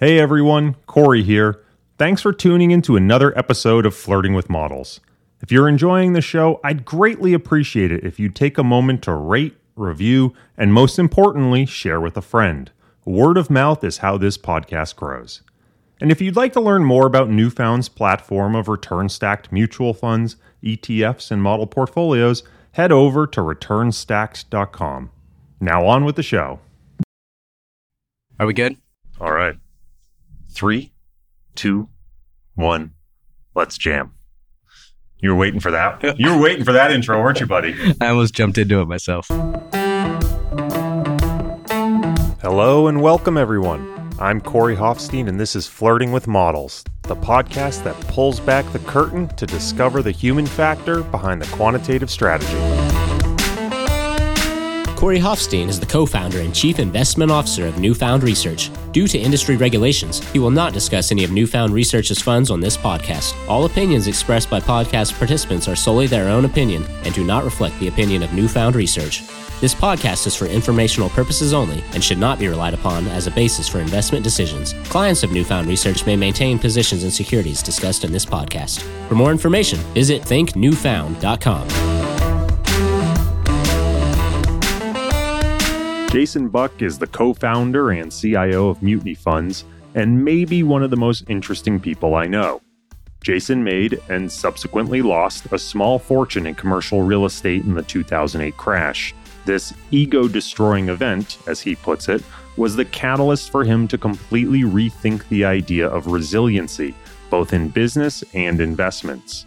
Hey everyone, Corey here. Thanks for tuning in to another episode of Flirting with Models. If you're enjoying the show, I'd greatly appreciate it if you'd take a moment to rate, review, and most importantly, share with a friend. Word of mouth is how this podcast grows. And if you'd like to learn more about Newfound's platform of return stacked mutual funds, ETFs, and model portfolios, head over to returnstacked.com. Now on with the show. Are we good? All right. Three, two, one, let's jam. You were waiting for that. You were waiting for that intro, weren't you, buddy? I almost jumped into it myself. Hello and welcome, everyone. I'm Corey Hoffstein, and this is Flirting with Models, the podcast that pulls back the curtain to discover the human factor behind the quantitative strategy. Corey Hoffstein is the co founder and chief investment officer of Newfound Research. Due to industry regulations, he will not discuss any of Newfound Research's funds on this podcast. All opinions expressed by podcast participants are solely their own opinion and do not reflect the opinion of Newfound Research. This podcast is for informational purposes only and should not be relied upon as a basis for investment decisions. Clients of Newfound Research may maintain positions in securities discussed in this podcast. For more information, visit thinknewfound.com. Jason Buck is the co founder and CIO of Mutiny Funds, and maybe one of the most interesting people I know. Jason made and subsequently lost a small fortune in commercial real estate in the 2008 crash. This ego destroying event, as he puts it, was the catalyst for him to completely rethink the idea of resiliency, both in business and investments.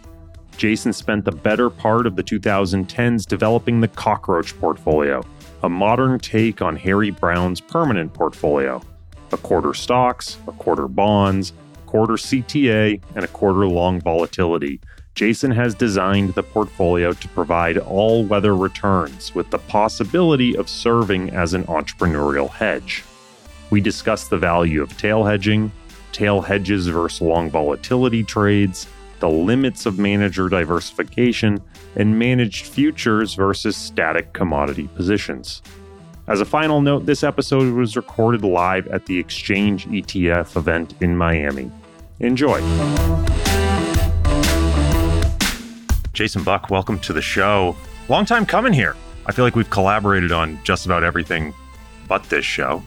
Jason spent the better part of the 2010s developing the Cockroach portfolio, a modern take on Harry Brown's permanent portfolio. A quarter stocks, a quarter bonds, a quarter CTA, and a quarter long volatility. Jason has designed the portfolio to provide all weather returns with the possibility of serving as an entrepreneurial hedge. We discuss the value of tail hedging, tail hedges versus long volatility trades, the limits of manager diversification, and managed futures versus static commodity positions. As a final note, this episode was recorded live at the Exchange ETF event in Miami. Enjoy. Jason Buck, welcome to the show. Long time coming here. I feel like we've collaborated on just about everything but this show.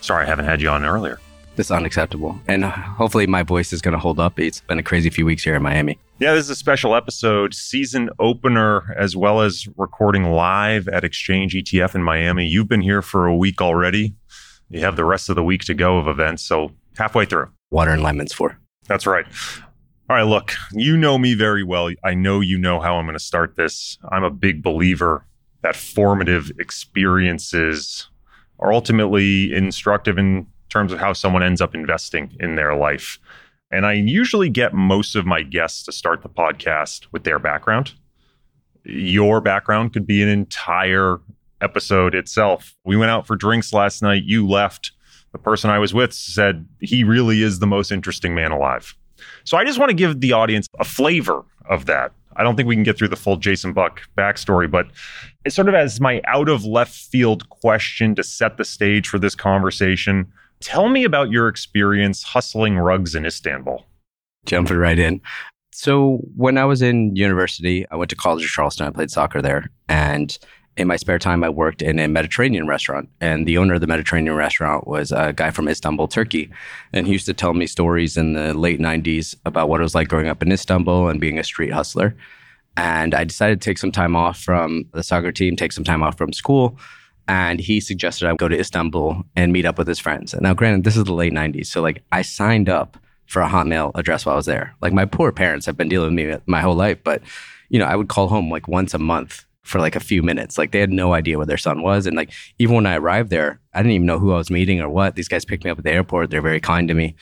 Sorry I haven't had you on earlier. It's unacceptable. And hopefully my voice is going to hold up. It's been a crazy few weeks here in Miami. Yeah, this is a special episode, season opener, as well as recording live at Exchange ETF in Miami. You've been here for a week already. You have the rest of the week to go of events, so halfway through. Water and lemons for. That's right. All right, look, you know me very well. I know you know how I'm going to start this. I'm a big believer that formative experiences are ultimately instructive in terms of how someone ends up investing in their life. And I usually get most of my guests to start the podcast with their background. Your background could be an entire episode itself. We went out for drinks last night. You left. The person I was with said he really is the most interesting man alive. So I just want to give the audience a flavor of that. I don't think we can get through the full Jason Buck backstory, but it's sort of as my out of left field question to set the stage for this conversation. Tell me about your experience hustling rugs in Istanbul. Jumping right in. So, when I was in university, I went to College of Charleston. I played soccer there. And in my spare time, I worked in a Mediterranean restaurant. And the owner of the Mediterranean restaurant was a guy from Istanbul, Turkey. And he used to tell me stories in the late 90s about what it was like growing up in Istanbul and being a street hustler. And I decided to take some time off from the soccer team, take some time off from school. And he suggested I go to Istanbul and meet up with his friends. And now, granted, this is the late 90s. So, like, I signed up for a Hotmail address while I was there. Like, my poor parents have been dealing with me my whole life. But, you know, I would call home like once a month for like a few minutes. Like they had no idea where their son was. And like even when I arrived there, I didn't even know who I was meeting or what. These guys picked me up at the airport. They're very kind to me.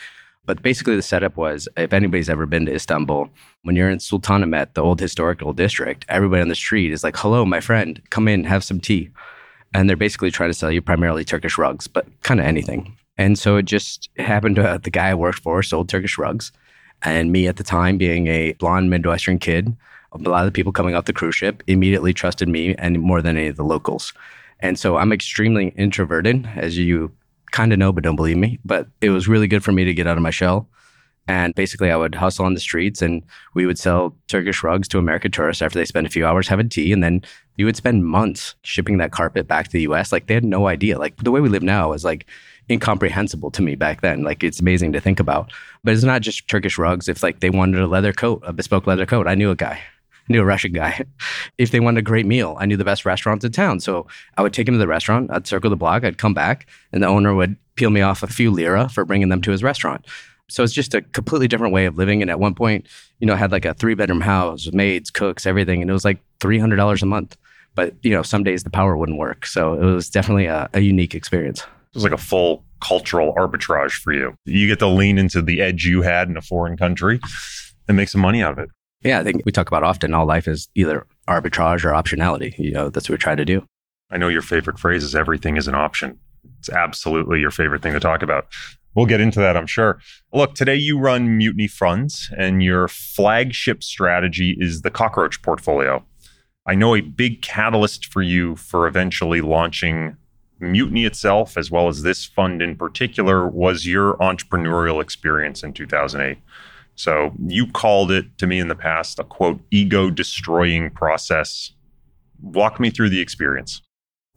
But basically the setup was if anybody's ever been to Istanbul, when you're in Sultanahmet, the old historical district, everybody on the street is like, hello, my friend, come in, have some tea. And they're basically trying to sell you primarily Turkish rugs, but kind of anything. And so it just happened to uh, the guy I worked for sold Turkish rugs. And me at the time being a blonde Midwestern kid, a lot of the people coming off the cruise ship immediately trusted me and more than any of the locals. And so I'm extremely introverted, as you kind of know, but don't believe me. But it was really good for me to get out of my shell. And basically, I would hustle on the streets and we would sell Turkish rugs to American tourists after they spend a few hours having tea. And then you would spend months shipping that carpet back to the US. Like, they had no idea. Like, the way we live now is like incomprehensible to me back then. Like, it's amazing to think about. But it's not just Turkish rugs. If like they wanted a leather coat, a bespoke leather coat, I knew a guy. I knew a Russian guy. if they wanted a great meal, I knew the best restaurants in town. So I would take him to the restaurant, I'd circle the block, I'd come back, and the owner would peel me off a few lira for bringing them to his restaurant. So it's just a completely different way of living. And at one point, you know, I had like a three bedroom house with maids, cooks, everything. And it was like $300 a month. But, you know, some days the power wouldn't work. So it was definitely a, a unique experience. It was like a full cultural arbitrage for you. You get to lean into the edge you had in a foreign country and make some money out of it. Yeah, I think we talk about often all life is either arbitrage or optionality. You know, that's what we try to do. I know your favorite phrase is everything is an option. It's absolutely your favorite thing to talk about. We'll get into that, I'm sure. Look, today you run Mutiny Funds, and your flagship strategy is the cockroach portfolio. I know a big catalyst for you for eventually launching Mutiny itself, as well as this fund in particular, was your entrepreneurial experience in 2008. So you called it to me in the past a quote, ego destroying process. Walk me through the experience.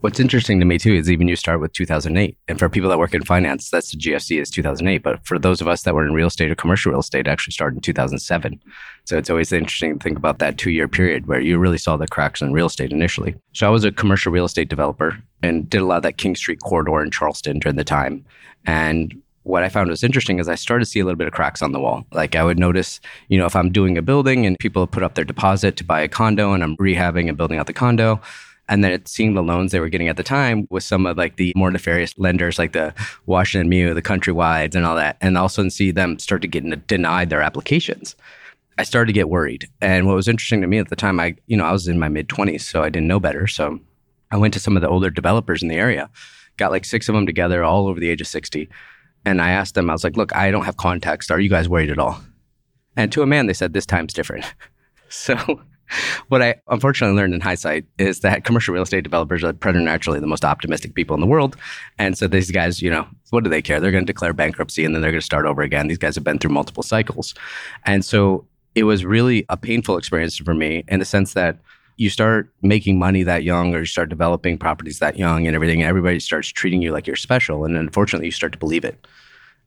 What's interesting to me too is even you start with 2008. And for people that work in finance, that's the GFC is 2008. But for those of us that were in real estate or commercial real estate, actually started in 2007. So it's always interesting to think about that two year period where you really saw the cracks in real estate initially. So I was a commercial real estate developer and did a lot of that King Street corridor in Charleston during the time. And what I found was interesting is I started to see a little bit of cracks on the wall. Like I would notice, you know, if I'm doing a building and people have put up their deposit to buy a condo and I'm rehabbing and building out the condo, and then seeing the loans they were getting at the time with some of like the more nefarious lenders like the Washington Mew, the Countrywides and all that, and all of a sudden see them start to get denied their applications. I started to get worried. And what was interesting to me at the time, I, you know, I was in my mid 20s, so I didn't know better. So I went to some of the older developers in the area, got like six of them together, all over the age of 60. And I asked them, I was like, look, I don't have context. Are you guys worried at all? And to a man, they said, this time's different. so what I unfortunately learned in hindsight is that commercial real estate developers are preternaturally the most optimistic people in the world. And so these guys, you know, what do they care? They're going to declare bankruptcy and then they're going to start over again. These guys have been through multiple cycles. And so it was really a painful experience for me in the sense that you start making money that young or you start developing properties that young and everything, and everybody starts treating you like you're special. And unfortunately, you start to believe it.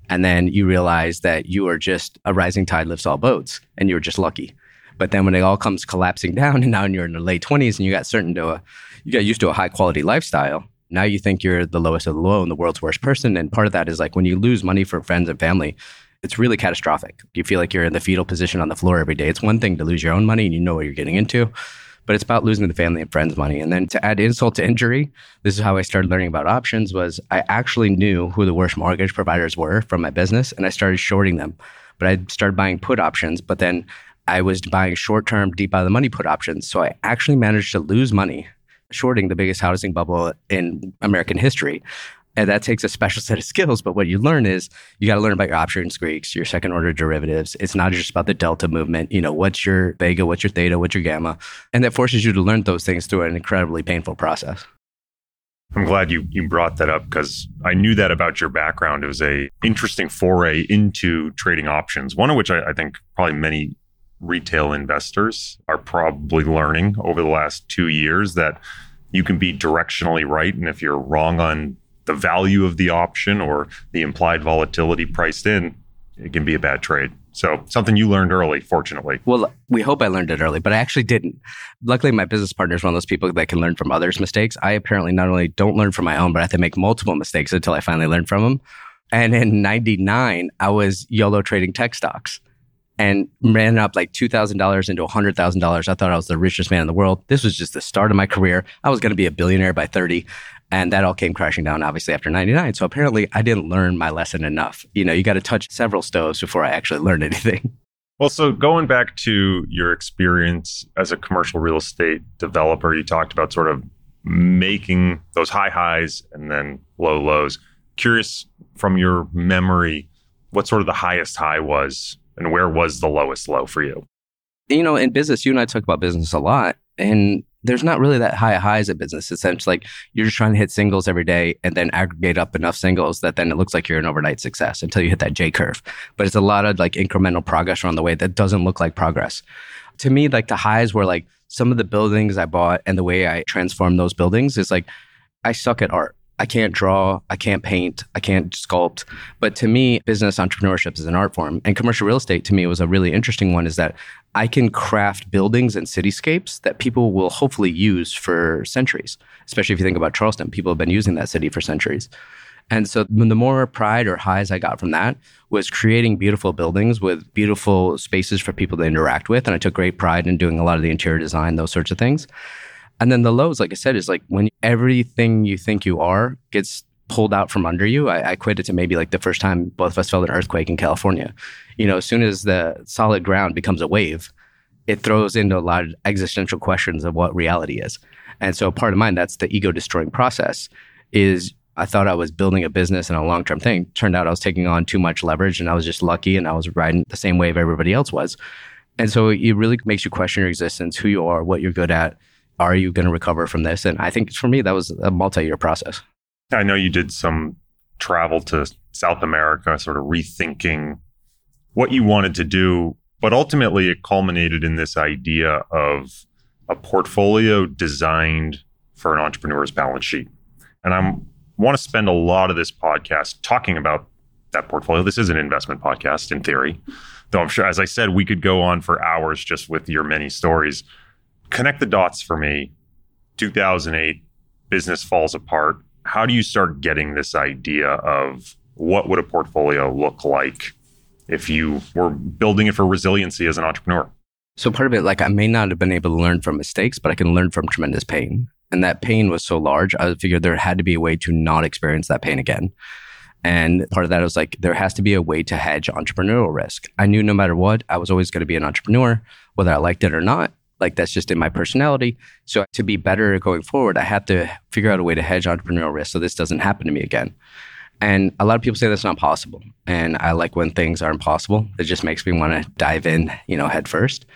And then you realize that you are just a rising tide lifts all boats and you're just lucky. But then when it all comes collapsing down, and now you're in the late 20s and you got certain to a, you got used to a high quality lifestyle. Now you think you're the lowest of the low and the world's worst person. And part of that is like when you lose money for friends and family, it's really catastrophic. You feel like you're in the fetal position on the floor every day. It's one thing to lose your own money and you know what you're getting into, but it's about losing the family and friends money. And then to add insult to injury, this is how I started learning about options was I actually knew who the worst mortgage providers were from my business and I started shorting them. But I started buying put options, but then I was buying short term, deep out of the money put options. So I actually managed to lose money shorting the biggest housing bubble in American history. And that takes a special set of skills. But what you learn is you got to learn about your options Greeks, your second order derivatives. It's not just about the delta movement. You know, what's your vega, what's your theta, what's your gamma? And that forces you to learn those things through an incredibly painful process. I'm glad you you brought that up because I knew that about your background. It was a interesting foray into trading options, one of which I, I think probably many retail investors are probably learning over the last two years that you can be directionally right. And if you're wrong on the value of the option or the implied volatility priced in, it can be a bad trade. So something you learned early, fortunately. Well, we hope I learned it early, but I actually didn't. Luckily, my business partner is one of those people that can learn from others' mistakes. I apparently not only don't learn from my own, but I have to make multiple mistakes until I finally learn from them. And in 99, I was YOLO trading tech stocks and ran up like $2,000 into $100,000. I thought I was the richest man in the world. This was just the start of my career. I was going to be a billionaire by 30. And that all came crashing down, obviously, after 99. So apparently, I didn't learn my lesson enough. You know, you got to touch several stoves before I actually learned anything. Well, so going back to your experience as a commercial real estate developer, you talked about sort of making those high highs and then low lows. Curious from your memory, what sort of the highest high was and where was the lowest low for you? You know, in business, you and I talk about business a lot. And there's not really that high highs at business. It's essentially like you're just trying to hit singles every day and then aggregate up enough singles that then it looks like you're an overnight success until you hit that J curve. But it's a lot of like incremental progress around the way that doesn't look like progress. To me, like the highs were like some of the buildings I bought and the way I transformed those buildings is like I suck at art. I can't draw, I can't paint, I can't sculpt. But to me, business entrepreneurship is an art form. And commercial real estate to me was a really interesting one is that I can craft buildings and cityscapes that people will hopefully use for centuries. Especially if you think about Charleston, people have been using that city for centuries. And so the more pride or highs I got from that was creating beautiful buildings with beautiful spaces for people to interact with. And I took great pride in doing a lot of the interior design, those sorts of things. And then the lows, like I said, is like when everything you think you are gets pulled out from under you. I, I quit it to maybe like the first time both of us felt an earthquake in California. You know, as soon as the solid ground becomes a wave, it throws into a lot of existential questions of what reality is. And so part of mine, that's the ego destroying process, is I thought I was building a business and a long term thing. Turned out I was taking on too much leverage and I was just lucky and I was riding the same wave everybody else was. And so it really makes you question your existence, who you are, what you're good at, are you going to recover from this? And I think for me, that was a multi year process. I know you did some travel to South America, sort of rethinking what you wanted to do, but ultimately it culminated in this idea of a portfolio designed for an entrepreneur's balance sheet. And I want to spend a lot of this podcast talking about that portfolio. This is an investment podcast in theory, though I'm sure, as I said, we could go on for hours just with your many stories connect the dots for me. 2008, business falls apart. How do you start getting this idea of what would a portfolio look like if you were building it for resiliency as an entrepreneur? So part of it, like I may not have been able to learn from mistakes, but I can learn from tremendous pain. And that pain was so large, I figured there had to be a way to not experience that pain again. And part of that was like, there has to be a way to hedge entrepreneurial risk. I knew no matter what, I was always going to be an entrepreneur, whether I liked it or not. Like that's just in my personality. So to be better going forward, I have to figure out a way to hedge entrepreneurial risk so this doesn't happen to me again. And a lot of people say that's not possible. And I like when things are impossible. It just makes me want to dive in, you know, head first.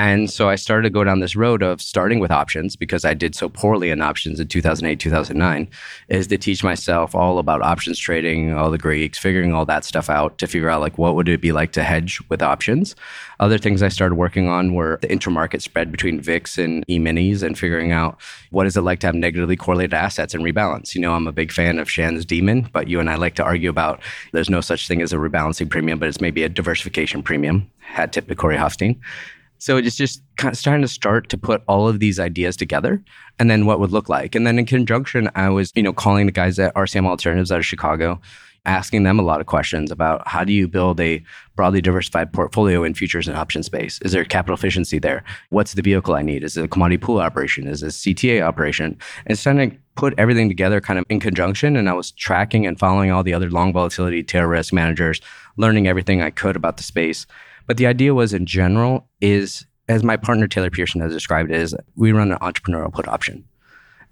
And so I started to go down this road of starting with options because I did so poorly in options in 2008, 2009, is to teach myself all about options trading, all the Greeks, figuring all that stuff out to figure out like what would it be like to hedge with options. Other things I started working on were the intermarket spread between VIX and E-minis and figuring out what is it like to have negatively correlated assets and rebalance. You know, I'm a big fan of Shannon's Demon, but you and I like to argue about there's no such thing as a rebalancing premium, but it's maybe a diversification premium. Hat tip to Corey Hoffstein. So it's just kind of starting to start to put all of these ideas together and then what would look like. And then in conjunction, I was, you know, calling the guys at RCM Alternatives out of Chicago, asking them a lot of questions about how do you build a broadly diversified portfolio in futures and option space? Is there capital efficiency there? What's the vehicle I need? Is it a commodity pool operation? Is it a CTA operation? And starting to put everything together kind of in conjunction. And I was tracking and following all the other long volatility tail risk managers, learning everything I could about the space. But the idea was in general is, as my partner Taylor Pearson has described it, is we run an entrepreneurial put option.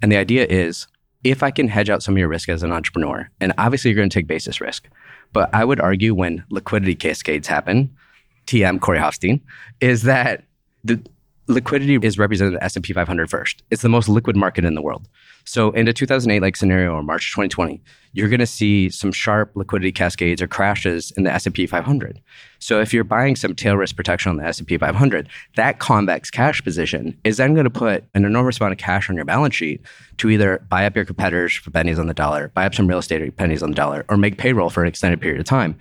And the idea is if I can hedge out some of your risk as an entrepreneur, and obviously you're going to take basis risk, but I would argue when liquidity cascades happen, TM Corey Hoffstein, is that the liquidity is represented in the S&P 500 first. It's the most liquid market in the world. So in a 2008 like scenario or March 2020, you're going to see some sharp liquidity cascades or crashes in the S&P 500. So if you're buying some tail risk protection on the S&P 500, that convex cash position is then going to put an enormous amount of cash on your balance sheet to either buy up your competitors for pennies on the dollar, buy up some real estate pennies on the dollar, or make payroll for an extended period of time.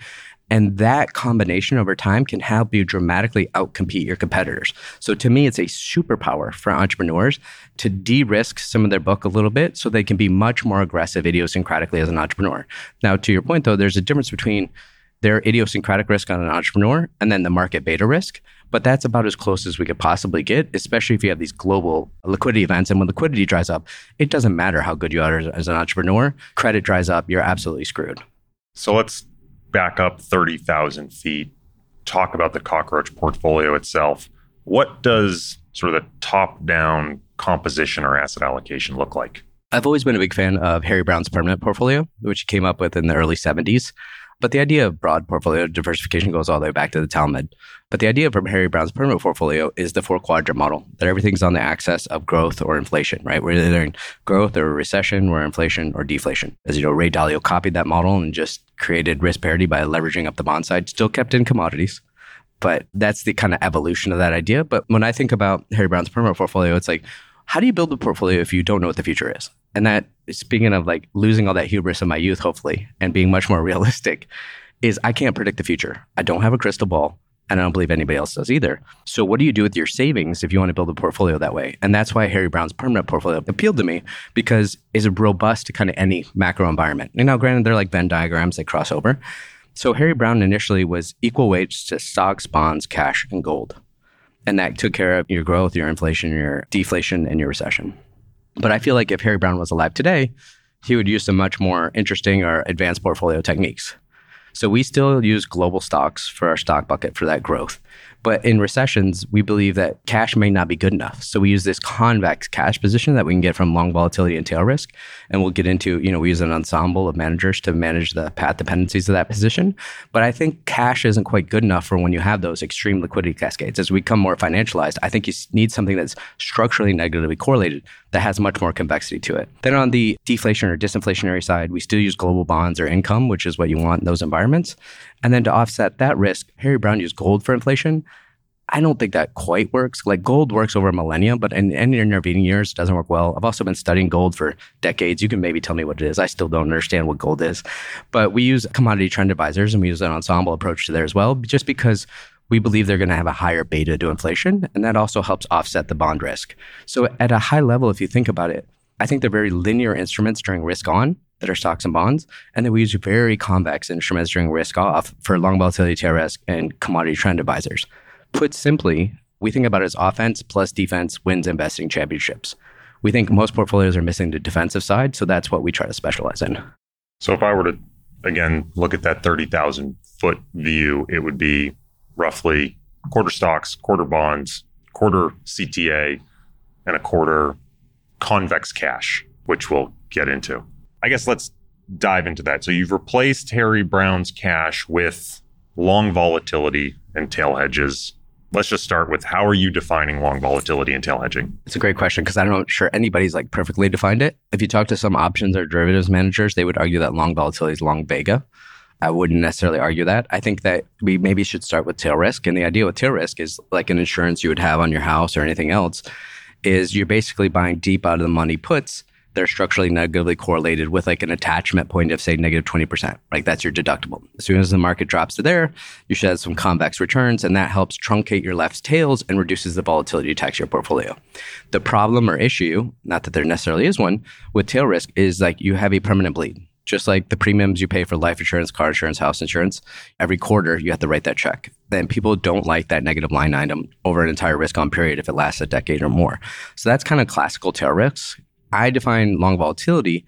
And that combination over time can help you dramatically outcompete your competitors. So to me, it's a superpower for entrepreneurs to de-risk some of their book a little bit so they can be much more aggressive idiosyncratically as an entrepreneur. Now, to your point though, there's a difference between their idiosyncratic risk on an entrepreneur and then the market beta risk. But that's about as close as we could possibly get, especially if you have these global liquidity events. And when liquidity dries up, it doesn't matter how good you are as an entrepreneur. Credit dries up, you're absolutely screwed. So let's back up 30,000 feet, talk about the cockroach portfolio itself. What does sort of the top down composition or asset allocation look like? I've always been a big fan of Harry Brown's permanent portfolio, which he came up with in the early 70s. But the idea of broad portfolio diversification goes all the way back to the Talmud. But the idea from Harry Brown's permanent portfolio is the four quadrant model that everything's on the axis of growth or inflation, right? We're either in growth or recession, or inflation or deflation. As you know, Ray Dalio copied that model and just created risk parity by leveraging up the bond side, still kept in commodities. But that's the kind of evolution of that idea. But when I think about Harry Brown's permanent portfolio, it's like, how do you build a portfolio if you don't know what the future is? And that, speaking of like losing all that hubris of my youth, hopefully, and being much more realistic, is I can't predict the future. I don't have a crystal ball. And I don't believe anybody else does either. So, what do you do with your savings if you want to build a portfolio that way? And that's why Harry Brown's permanent portfolio appealed to me because it's robust to kind of any macro environment. And now, granted, they're like Venn diagrams, they cross over. So, Harry Brown initially was equal weights to stocks, bonds, cash, and gold. And that took care of your growth, your inflation, your deflation, and your recession. But I feel like if Harry Brown was alive today, he would use some much more interesting or advanced portfolio techniques. So we still use global stocks for our stock bucket for that growth. But in recessions, we believe that cash may not be good enough. So we use this convex cash position that we can get from long volatility and tail risk. And we'll get into, you know, we use an ensemble of managers to manage the path dependencies of that position. But I think cash isn't quite good enough for when you have those extreme liquidity cascades. As we become more financialized, I think you need something that's structurally negatively correlated that has much more convexity to it. Then on the deflation or disinflationary side, we still use global bonds or income, which is what you want in those environments. And then to offset that risk, Harry Brown used gold for inflation. I don't think that quite works. Like gold works over a millennia, but in any intervening years, doesn't work well. I've also been studying gold for decades. You can maybe tell me what it is. I still don't understand what gold is. But we use commodity trend advisors and we use an ensemble approach to there as well, just because we believe they're going to have a higher beta to inflation. And that also helps offset the bond risk. So at a high level, if you think about it, I think they're very linear instruments during risk on that are stocks and bonds. And then we use very convex instruments during risk off for long volatility tail risk and commodity trend advisors. Put simply, we think about it as offense plus defense wins investing championships. We think most portfolios are missing the defensive side, so that's what we try to specialize in. So if I were to again look at that 30,000 foot view, it would be roughly quarter stocks, quarter bonds, quarter CTA, and a quarter convex cash, which we'll get into. I guess let's dive into that. So you've replaced Harry Brown's cash with long volatility and tail hedges. Let's just start with how are you defining long volatility and tail hedging? It's a great question because I'm not sure anybody's like perfectly defined it. If you talk to some options or derivatives managers, they would argue that long volatility is long vega. I wouldn't necessarily argue that. I think that we maybe should start with tail risk. And the idea with tail risk is like an insurance you would have on your house or anything else, is you're basically buying deep out of the money puts they're structurally negatively correlated with like an attachment point of say negative 20%. Like that's your deductible. As soon as the market drops to there, you should have some convex returns and that helps truncate your left tails and reduces the volatility tax your portfolio. The problem or issue, not that there necessarily is one, with tail risk is like you have a permanent bleed. Just like the premiums you pay for life insurance, car insurance, house insurance, every quarter you have to write that check. Then people don't like that negative line item over an entire risk on period if it lasts a decade or more. So that's kind of classical tail risk I define long volatility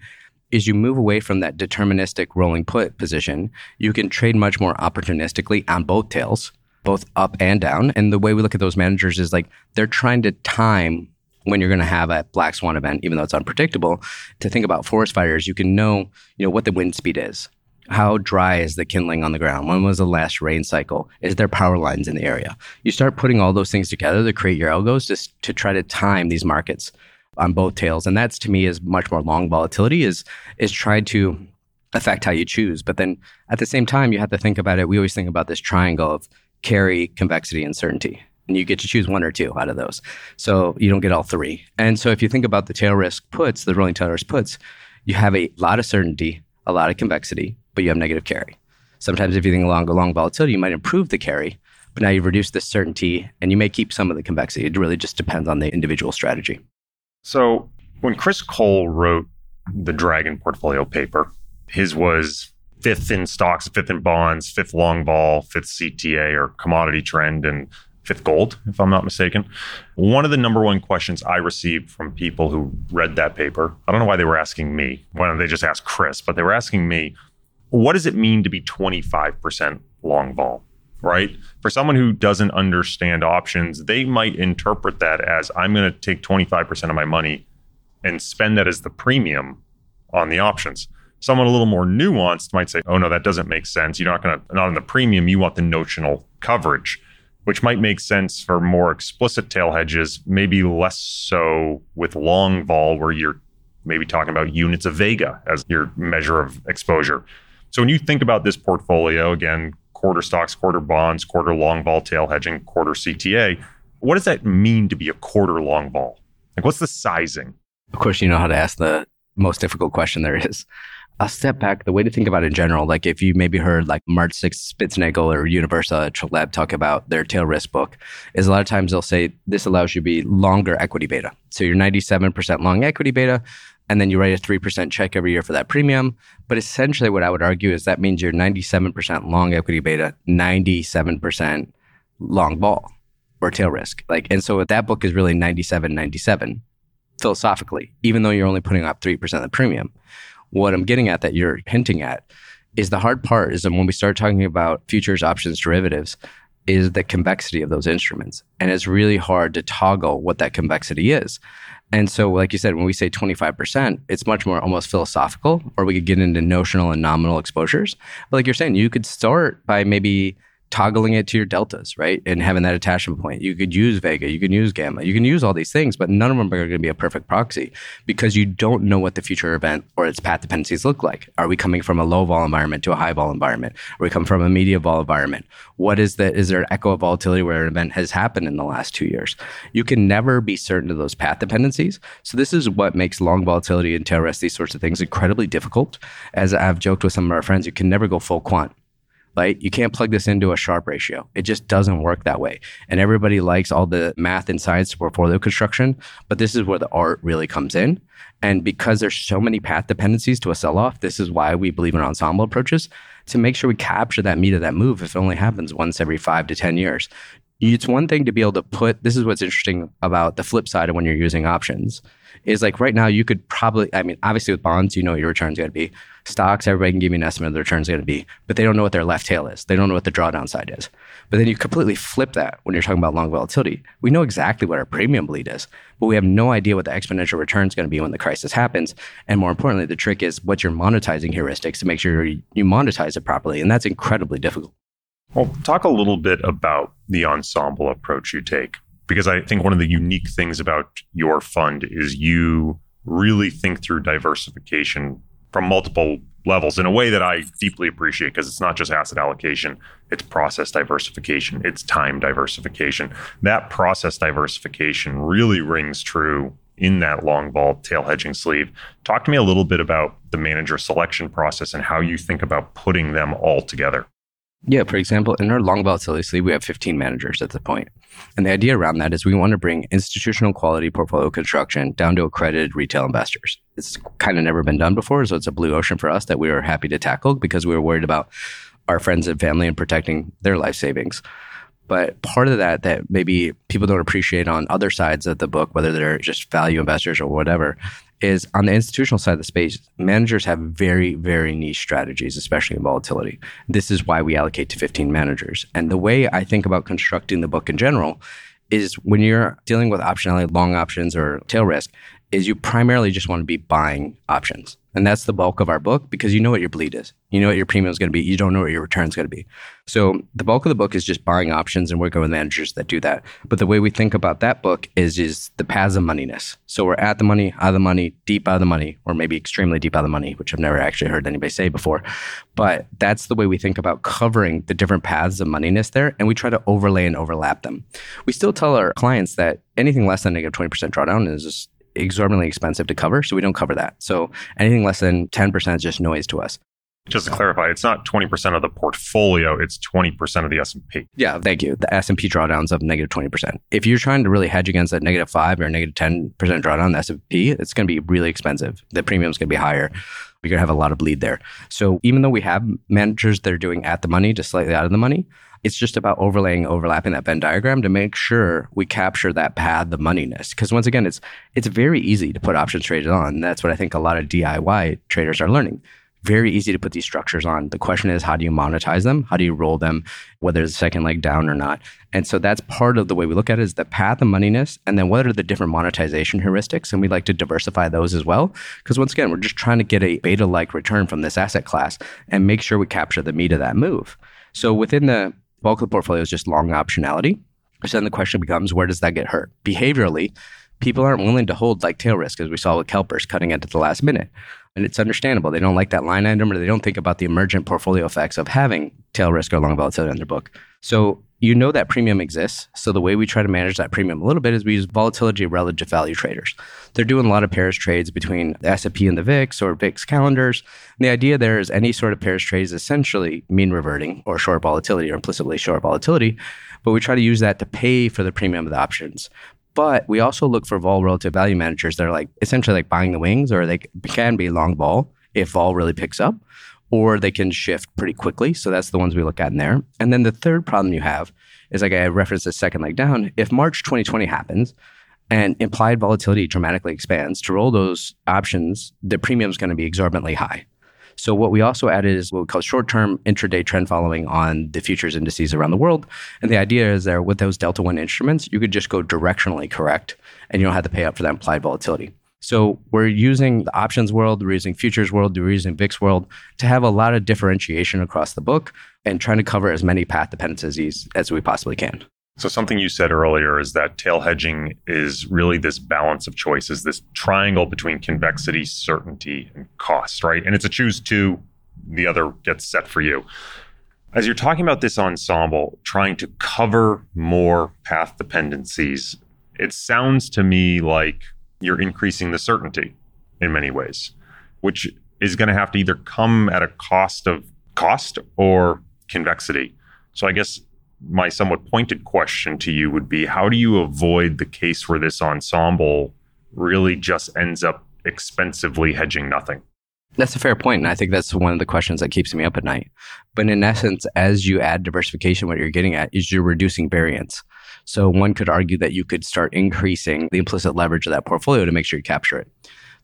is you move away from that deterministic rolling put position. You can trade much more opportunistically on both tails, both up and down. And the way we look at those managers is like they're trying to time when you're going to have a black swan event, even though it's unpredictable. To think about forest fires, you can know, you know, what the wind speed is. How dry is the kindling on the ground? When was the last rain cycle? Is there power lines in the area? You start putting all those things together to create your algos just to try to time these markets on both tails. And that's to me is much more long volatility is is tried to affect how you choose. But then at the same time, you have to think about it. We always think about this triangle of carry, convexity, and certainty. And you get to choose one or two out of those. So you don't get all three. And so if you think about the tail risk puts, the rolling tail risk puts, you have a lot of certainty, a lot of convexity, but you have negative carry. Sometimes if you think along long volatility, you might improve the carry, but now you've reduced the certainty and you may keep some of the convexity. It really just depends on the individual strategy. So when Chris Cole wrote the Dragon portfolio paper, his was fifth in stocks, fifth in bonds, fifth long vol, fifth CTA or commodity trend, and fifth gold, if I'm not mistaken. One of the number one questions I received from people who read that paper, I don't know why they were asking me. Why don't they just ask Chris? But they were asking me, what does it mean to be 25% long vol? Right? For someone who doesn't understand options, they might interpret that as I'm going to take 25% of my money and spend that as the premium on the options. Someone a little more nuanced might say, oh no, that doesn't make sense. You're not going to, not on the premium, you want the notional coverage, which might make sense for more explicit tail hedges, maybe less so with long vol, where you're maybe talking about units of Vega as your measure of exposure. So when you think about this portfolio, again, quarter stocks, quarter bonds, quarter long vol tail hedging, quarter CTA, what does that mean to be a quarter long vol? Like, what's the sizing? Of course, you know how to ask the most difficult question there is. I'll step back. The way to think about it in general, like if you maybe heard like Marcin Spitznagel or Universa Traleb talk about their tail risk book, is a lot of times they'll say this allows you to be longer equity beta. So you're 97% long equity beta, and then you write a 3% check every year for that premium. But essentially, what I would argue is that means you're 97% long equity beta, 97% long vol or tail risk. Like, and so that book is really 97, 97 philosophically, even though you're only putting up 3% of the premium. What I'm getting at that you're hinting at is the hard part is that when we start talking about futures, options, derivatives, is the convexity of those instruments. And it's really hard to toggle what that convexity is. And so, like you said, when we say 25%, it's much more almost philosophical, or we could get into notional and nominal exposures. But like you're saying, you could start by maybe toggling it to your deltas, right? And having that attachment point. You could use Vega, you can use Gamma, you can use all these things, but none of them are going to be a perfect proxy because you don't know what the future event or its path dependencies look like. Are we coming from a low vol environment to a high vol environment? Are we coming from a medium vol environment? What is the, is there an echo of volatility where an event has happened in the last two years? You can never be certain of those path dependencies. So this is what makes long volatility and tail risk, these sorts of things incredibly difficult. As I've joked with some of our friends, you can never go full quant right? You can't plug this into a Sharpe ratio. It just doesn't work that way. And everybody likes all the math and science portfolio construction, but this is where the art really comes in. And because there's so many path dependencies to a sell off, this is why we believe in ensemble approaches to make sure we capture that meat of that move if it only happens once every five to 10 years. It's one thing to be able to put, this is what's interesting about the flip side of when you're using options is like right now you could probably, I mean, obviously with bonds, you know what your return's going to be. Stocks, everybody can give you an estimate of the return's going to be, but they don't know what their left tail is. They don't know what the drawdown side is. But then you completely flip that when you're talking about long volatility. We know exactly what our premium bleed is, but we have no idea what the exponential return is going to be when the crisis happens. And more importantly, the trick is what's your monetizing heuristics to make sure you monetize it properly. And that's incredibly difficult. Well, talk a little bit about the ensemble approach you take because I think one of the unique things about your fund is you really think through diversification from multiple levels in a way that I deeply appreciate because it's not just asset allocation, it's process diversification, it's time diversification. That process diversification really rings true in that long vol tail hedging sleeve. Talk to me a little bit about the manager selection process and how you think about putting them all together. Yeah, for example, in our long volatility we have 15 managers at the point. And the idea around that is we want to bring institutional quality portfolio construction down to accredited retail investors. It's kind of never been done before, so it's a blue ocean for us that we were happy to tackle because we were worried about our friends and family and protecting their life savings. But part of that that maybe people don't appreciate on other sides of the book, whether they're just value investors or whatever, is on the institutional side of the space, managers have very, very niche strategies, especially in volatility. This is why we allocate to 15 managers. And the way I think about constructing the book in general is when you're dealing with optionality, long options or tail risk, is you primarily just want to be buying options. And that's the bulk of our book because you know what your bleed is. You know what your premium is going to be. You don't know what your return is going to be. So the bulk of the book is just buying options and working with managers that do that. But the way we think about that book is is the paths of moneyness. So we're at the money, out of the money, deep out of the money, or maybe extremely deep out of the money, which I've never actually heard anybody say before. But that's the way we think about covering the different paths of moneyness there. And we try to overlay and overlap them. We still tell our clients that anything less than negative 20% drawdown is just exorbitantly expensive to cover, so we don't cover that. So anything less than 10% is just noise to us. Just to clarify, it's not 20% of the portfolio, it's 20% of the S&P. Yeah, thank you. The S&P drawdowns of negative 20%. If you're trying to really hedge against that negative 5 or negative 10% drawdown the S&P, it's going to be really expensive. The premium is going to be higher. You're going to have a lot of bleed there. So even though we have managers that are doing at the money to slightly out of the money, it's just about overlaying, overlapping that Venn diagram to make sure we capture that path, the moneyness. Because once again, it's it's very easy to put options traders on. That's what I think a lot of DIY traders are learning. very easy to put these structures on. The question is, how do you monetize them? How do you roll them, whether it's a second leg down or not? And so that's part of the way we look at it is the path of moneyness and then what are the different monetization heuristics? And we like to diversify those as well. Because once again, we're just trying to get a beta like return from this asset class and make sure we capture the meat of that move. So within the bulk of the portfolio is just long optionality. So then the question becomes, where does that get hurt? Behaviorally, people aren't willing to hold like tail risk, as we saw with CalPERS cutting it at the last minute. And it's understandable. They don't like that line item or they don't think about the emergent portfolio effects of having tail risk or long volatility in their book. So you know that premium exists. So the way we try to manage that premium a little bit is we use volatility relative value traders. They're doing a lot of pairs trades between the S&P and the VIX or VIX calendars. And the idea there is any sort of pairs trade is essentially mean reverting or short volatility or implicitly short volatility. But we try to use that to pay for the premium of the options. But we also look for vol relative value managers that are like essentially like buying the wings, or they can be long vol if vol really picks up, or they can shift pretty quickly. So that's the ones we look at in there. And then the third problem you have is like I referenced a second leg down. If March 2020 happens and implied volatility dramatically expands, to roll those options, the premium is going to be exorbitantly high. So what we also added is what we call short-term intraday trend following on the futures indices around the world. And the idea is that with those delta one instruments, you could just go directionally correct and you don't have to pay up for that implied volatility. So we're using the options world, we're using futures world, we're using VIX world to have a lot of differentiation across the book and trying to cover as many path dependencies as we possibly can. So, something you said earlier is that tail hedging is really this balance of choices, this triangle between convexity, certainty, and cost, right? And it's a choose two, the other gets set for you. As you're talking about this ensemble, trying to cover more path dependencies, it sounds to me like you're increasing the certainty in many ways, which is going to have to either come at a cost of cost or convexity. So, I guess my somewhat pointed question to you would be how do you avoid the case where this ensemble really just ends up expensively hedging nothing? That's a fair point, and I think that's one of the questions that keeps me up at night. But in essence, as you add diversification, what you're getting at is you're reducing variance. So one could argue that you could start increasing the implicit leverage of that portfolio to make sure you capture it.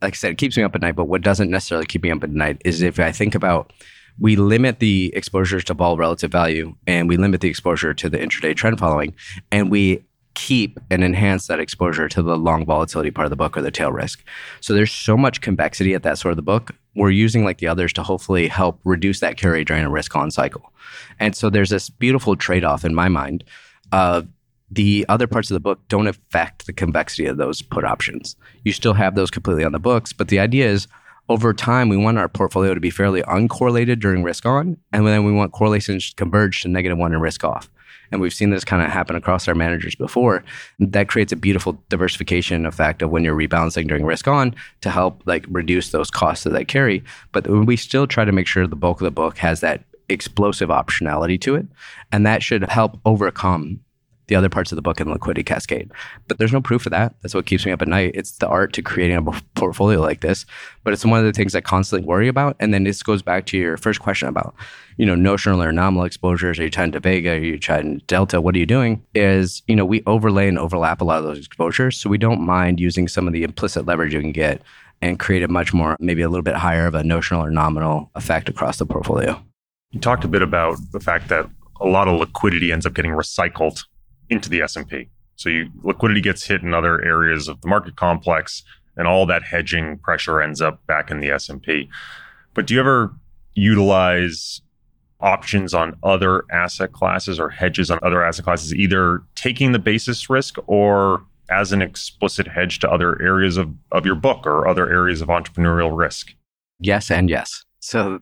Like I said, it keeps me up at night, but what doesn't necessarily keep me up at night is if I think about we limit the exposure to vol relative value and we limit the exposure to the intraday trend following and we keep and enhance that exposure to the long volatility part of the book or the tail risk. So there's so much convexity at that sort of the book. We're using like the others to hopefully help reduce that carry drain and risk on cycle. And so there's this beautiful trade-off in my mind of the other parts of the book don't affect the convexity of those put options. You still have those completely on the books, but the idea is over time, we want our portfolio to be fairly uncorrelated during risk on, and then we want correlations to converge to negative one and risk off. And we've seen this kind of happen across our managers before. That creates a beautiful diversification effect of when you're rebalancing during risk on to help like reduce those costs that they carry. But we still try to make sure the bulk of the book has that explosive optionality to it. And that should help overcome the other parts of the book in liquidity cascade. But there's no proof of that. That's what keeps me up at night. It's the art to creating a portfolio like this. But it's one of the things I constantly worry about. And then this goes back to your first question about, you know, notional or nominal exposures. Are you trying to Vega? Are you trying to Delta? What are you doing? Is, you know, we overlay and overlap a lot of those exposures. So we don't mind using some of the implicit leverage you can get and create a much more, maybe a little bit higher of a notional or nominal effect across the portfolio. You talked a bit about the fact that a lot of liquidity ends up getting recycled into the S&P. So you, liquidity gets hit in other areas of the market complex and all that hedging pressure ends up back in the S&P. But do you ever utilize options on other asset classes or hedges on other asset classes either taking the basis risk or as an explicit hedge to other areas of, of your book or other areas of entrepreneurial risk? Yes and yes. So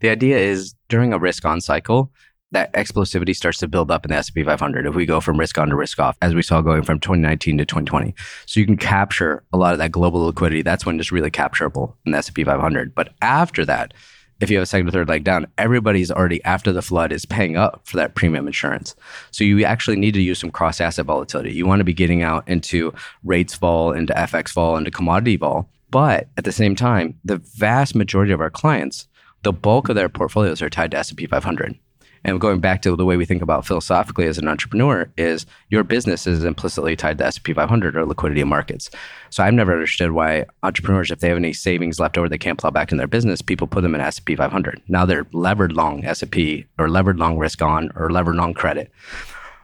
the idea is during a risk on cycle, that explosivity starts to build up in the S&P 500 if we go from risk on to risk off, as we saw going from 2019 to 2020. So you can capture a lot of that global liquidity. That's when it's really capturable in the S&P 500. But after that, if you have a second or third leg down, everybody's already after the flood is paying up for that premium insurance. So you actually need to use some cross asset volatility. You want to be getting out into rates vol, into FX vol, into commodity vol. But at the same time, the vast majority of our clients, the bulk of their portfolios are tied to S&P 500. And going back to the way we think about philosophically as an entrepreneur is your business is implicitly tied to S&P 500 or liquidity markets. So I've never understood why entrepreneurs, if they have any savings left over they can't plow back in their business, people put them in S&P 500. Now they're levered long S&P or levered long risk on or levered long credit.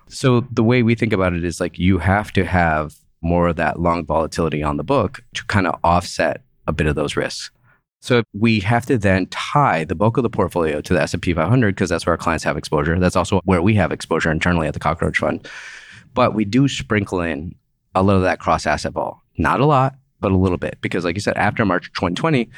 So the way we think about it is like you have to have more of that long volatility on the book to kind of offset a bit of those risks. So we have to then tie the bulk of the portfolio to the S&P 500 because that's where our clients have exposure. That's also where we have exposure internally at the Cockroach Fund. But we do sprinkle in a little of that cross asset vol. Not a lot, but a little bit because like you said after March 2020,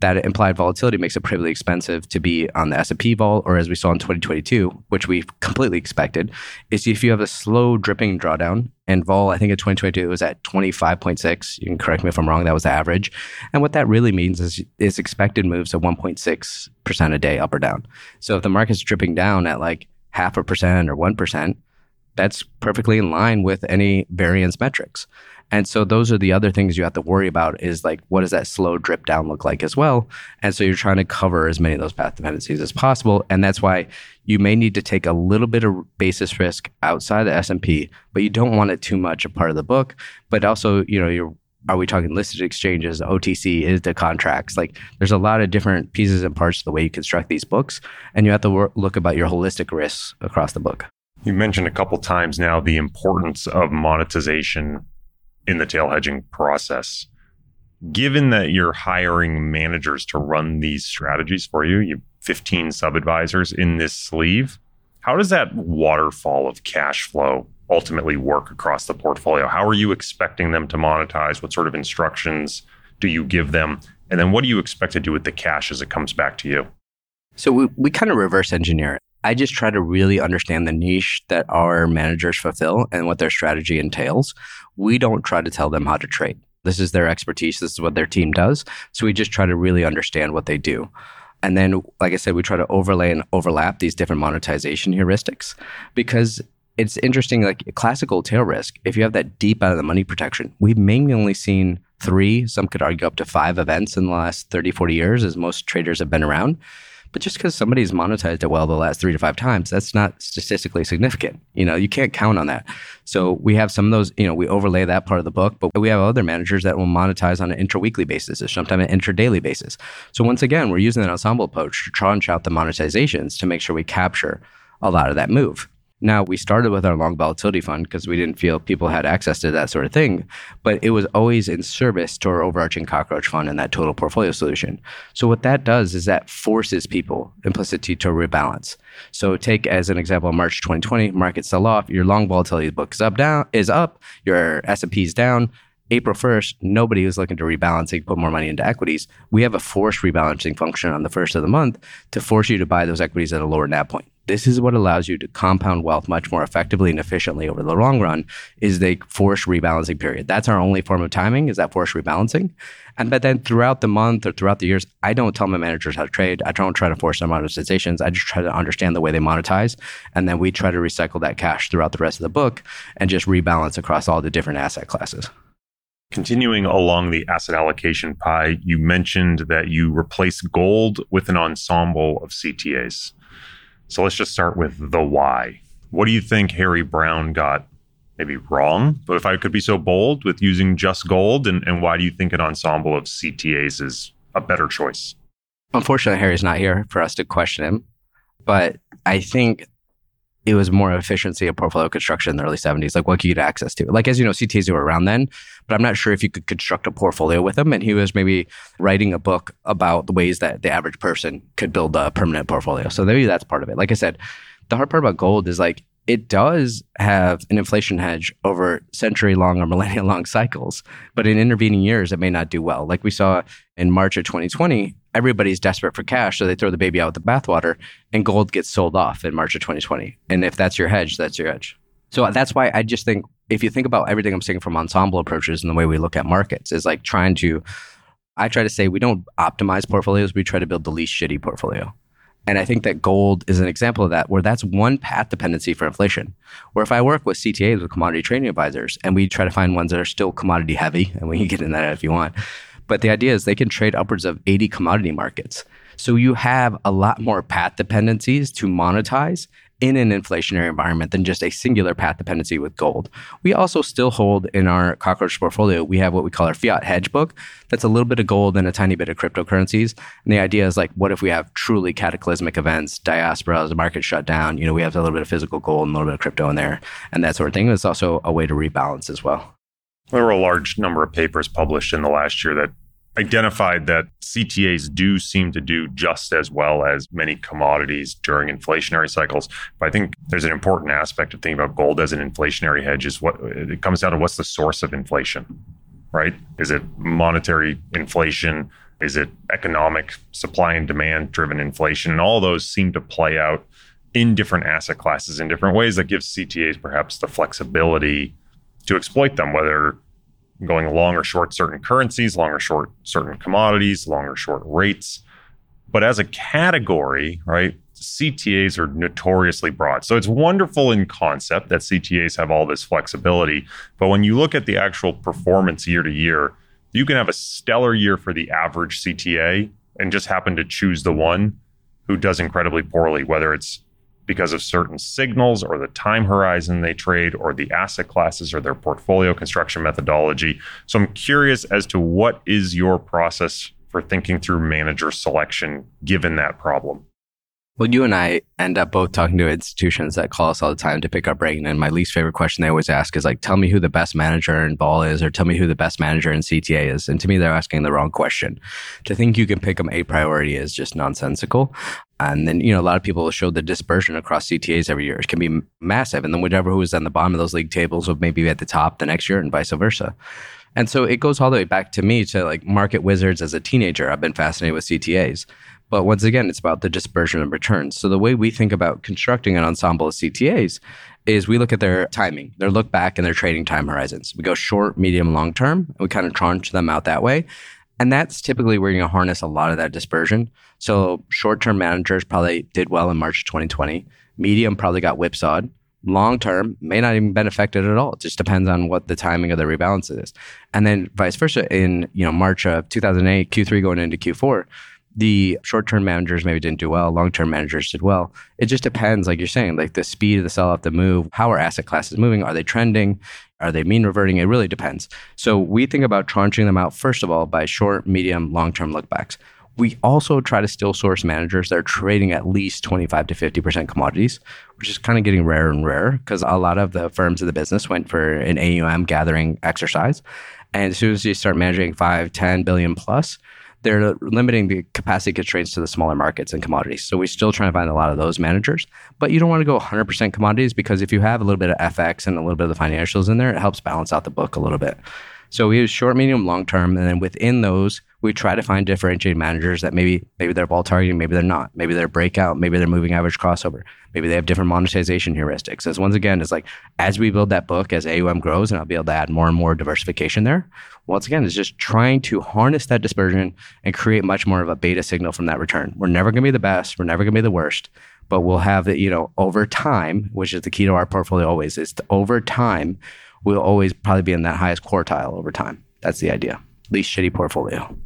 that implied volatility makes it pretty expensive to be on the S&P vol, or as we saw in 2022, which we completely expected, is if you have a slow dripping drawdown, and vol, I think in 2022 it was at 25.6. You can correct me if I'm wrong. That was the average. And what that really means is, is expected moves of 1.6% a day up or down. So if the market's dripping down at like half a percent or 1%, that's perfectly in line with any variance metrics. And so those are the other things you have to worry about is like what does that slow drip down look like as well? And so you're trying to cover as many of those path dependencies as possible. And that's why you may need to take a little bit of basis risk outside the S&P, but you don't want it too much a part of the book. But also, you know, you're are we talking listed exchanges, OTC, is the contracts? Like there's a lot of different pieces and parts of the way you construct these books. And you have to work, look about your holistic risks across the book. You mentioned a couple times now the importance of monetization in the tail hedging process. Given that you're hiring managers to run these strategies for you, you 15 sub advisors in this sleeve, how does that waterfall of cash flow ultimately work across the portfolio? How are you expecting them to monetize? What sort of instructions do you give them? And then what do you expect to do with the cash as it comes back to you? So we, we kind of reverse engineer it. I just try to really understand the niche that our managers fulfill and what their strategy entails. We don't try to tell them how to trade. This is their expertise. This is what their team does. So we just try to really understand what they do. And then, like I said, we try to overlay and overlap these different monetization heuristics because it's interesting. Like classical tail risk, if you have that deep out of the money protection, we've mainly only seen three, some could argue up to five events in the last 30, 40 years as most traders have been around. But just because somebody's monetized it well the last three to five times, that's not statistically significant. You know, you can't count on that. So we have some of those, you know, we overlay that part of the book, but we have other managers that will monetize on an intra-weekly basis or sometimes an intra-daily basis. So once again, we're using an ensemble approach to tranche out the monetizations to make sure we capture a lot of that move. Now, we started with our long volatility fund because we didn't feel people had access to that sort of thing, but it was always in service to our overarching cockroach fund and that total portfolio solution. So, what that does is that forces people implicitly to rebalance. So, take as an example, March 2020, market sell off, your long volatility book is up, down, is up, your S&P is down, April 1st, nobody was looking to rebalancing, put more money into equities. We have a forced rebalancing function on the first of the month to force you to buy those equities at a lower NAV point. This is what allows you to compound wealth much more effectively and efficiently over the long run is the forced rebalancing period. That's our only form of timing is that forced rebalancing. And but then throughout the month or throughout the years, I don't tell my managers how to trade. I don't try to force their monetizations. I just try to understand the way they monetize. And then we try to recycle that cash throughout the rest of the book and just rebalance across all the different asset classes. Continuing along the asset allocation pie, you mentioned that you replace gold with an ensemble of CTAs. So let's just start with the why. What do you think Harry Brown got maybe wrong? But if I could be so bold with using just gold, and, and why do you think an ensemble of CTAs is a better choice? Unfortunately, Harry's not here for us to question him. But I think it was more efficiency of portfolio construction in the early 70s, like what could you get access to? Like, as you know, CTAs were around then, but I'm not sure if you could construct a portfolio with them. And he was maybe writing a book about the ways that the average person could build a permanent portfolio. So maybe that's part of it. Like I said, the hard part about gold is like it does have an inflation hedge over century long or millennia long cycles, but in intervening years, it may not do well. Like we saw in March of 2020, everybody's desperate for cash, so they throw the baby out with the bathwater, and gold gets sold off in March of 2020. And if that's your hedge, that's your hedge. So that's why I just think if you think about everything I'm saying from ensemble approaches and the way we look at markets, is like trying to, I try to say we don't optimize portfolios, we try to build the least shitty portfolio. And I think that gold is an example of that, where that's one path dependency for inflation. Where if I work with CTAs, with commodity trading advisors, and we try to find ones that are still commodity heavy, and we can get in that if you want. But the idea is they can trade upwards of 80 commodity markets. So you have a lot more path dependencies to monetize in an inflationary environment than just a singular path dependency with gold. We also still hold in our cockroach portfolio, we have what we call our fiat hedge book. That's a little bit of gold and a tiny bit of cryptocurrencies. And the idea is like, what if we have truly cataclysmic events, diaspora, the market shut down? You know, we have a little bit of physical gold and a little bit of crypto in there and that sort of thing. It's also a way to rebalance as well. There were a large number of papers published in the last year that identified that CTAs do seem to do just as well as many commodities during inflationary cycles. But I think there's an important aspect of thinking about gold as an inflationary hedge is what it comes down to what's the source of inflation, right? Is it monetary inflation? Is it economic supply and demand driven inflation? And all those seem to play out in different asset classes in different ways that gives CTAs perhaps the flexibility to exploit them, whether going long or short certain currencies, long or short certain commodities, long or short rates. But as a category, right, CTAs are notoriously broad. So it's wonderful in concept that CTAs have all this flexibility. But when you look at the actual performance year to year, you can have a stellar year for the average CTA and just happen to choose the one who does incredibly poorly, whether it's because of certain signals or the time horizon they trade or the asset classes or their portfolio construction methodology. So I'm curious as to what is your process for thinking through manager selection given that problem? Well, you and I end up both talking to institutions that call us all the time to pick our brain. And my least favorite question they always ask is like, tell me who the best manager in vol is, or tell me who the best manager in CTA is. And to me, they're asking the wrong question. To think you can pick them a priority is just nonsensical. And then, you know, a lot of people show the dispersion across CTAs every year. It can be massive. And then whichever who is on the bottom of those league tables will maybe be at the top the next year and vice versa. And so it goes all the way back to me to like market wizards as a teenager. I've been fascinated with CTAs. But once again, it's about the dispersion of returns. So the way we think about constructing an ensemble of CTAs is we look at their timing, their look back and their trading time horizons. We go short, medium, long term, and we kind of tranche them out that way. And that's typically where you're going to harness a lot of that dispersion. So short term managers probably did well in March 2020. Medium probably got whipsawed. Long term may not even been affected at all. It just depends on what the timing of the rebalance is. And then vice versa in, you know, March of 2008, Q3 going into Q4, the short term managers maybe didn't do well, long term managers did well. It just depends, like you're saying, like the speed of the sell off the move, how are asset classes moving? Are they trending? Are they mean reverting? It really depends. So we think about tranching them out, first of all, by short, medium, long term lookbacks. We also try to still source managers that are trading at least 25 to 50% commodities, which is kind of getting rarer and rarer because a lot of the firms in the business went for an AUM gathering exercise. And as soon as you start managing 5, 10 billion plus, they're limiting the capacity constraints to the smaller markets and commodities. So we're still trying to find a lot of those managers, but you don't want to go 100% commodities because if you have a little bit of FX and a little bit of the financials in there, it helps balance out the book a little bit. So we use short, medium, long term, and then within those, we try to find differentiated managers that maybe maybe they're vol targeting, maybe they're not, maybe they're breakout, maybe they're moving average crossover, maybe they have different monetization heuristics. As once again, it's like as we build that book, as AUM grows, and I'll be able to add more and more diversification there. Once again, it's just trying to harness that dispersion and create much more of a beta signal from that return. We're never going to be the best, we're never going to be the worst, but we'll have that you know over time, which is the key to our portfolio always is over time we'll always probably be in that highest quartile over time. That's the idea. Least shitty portfolio.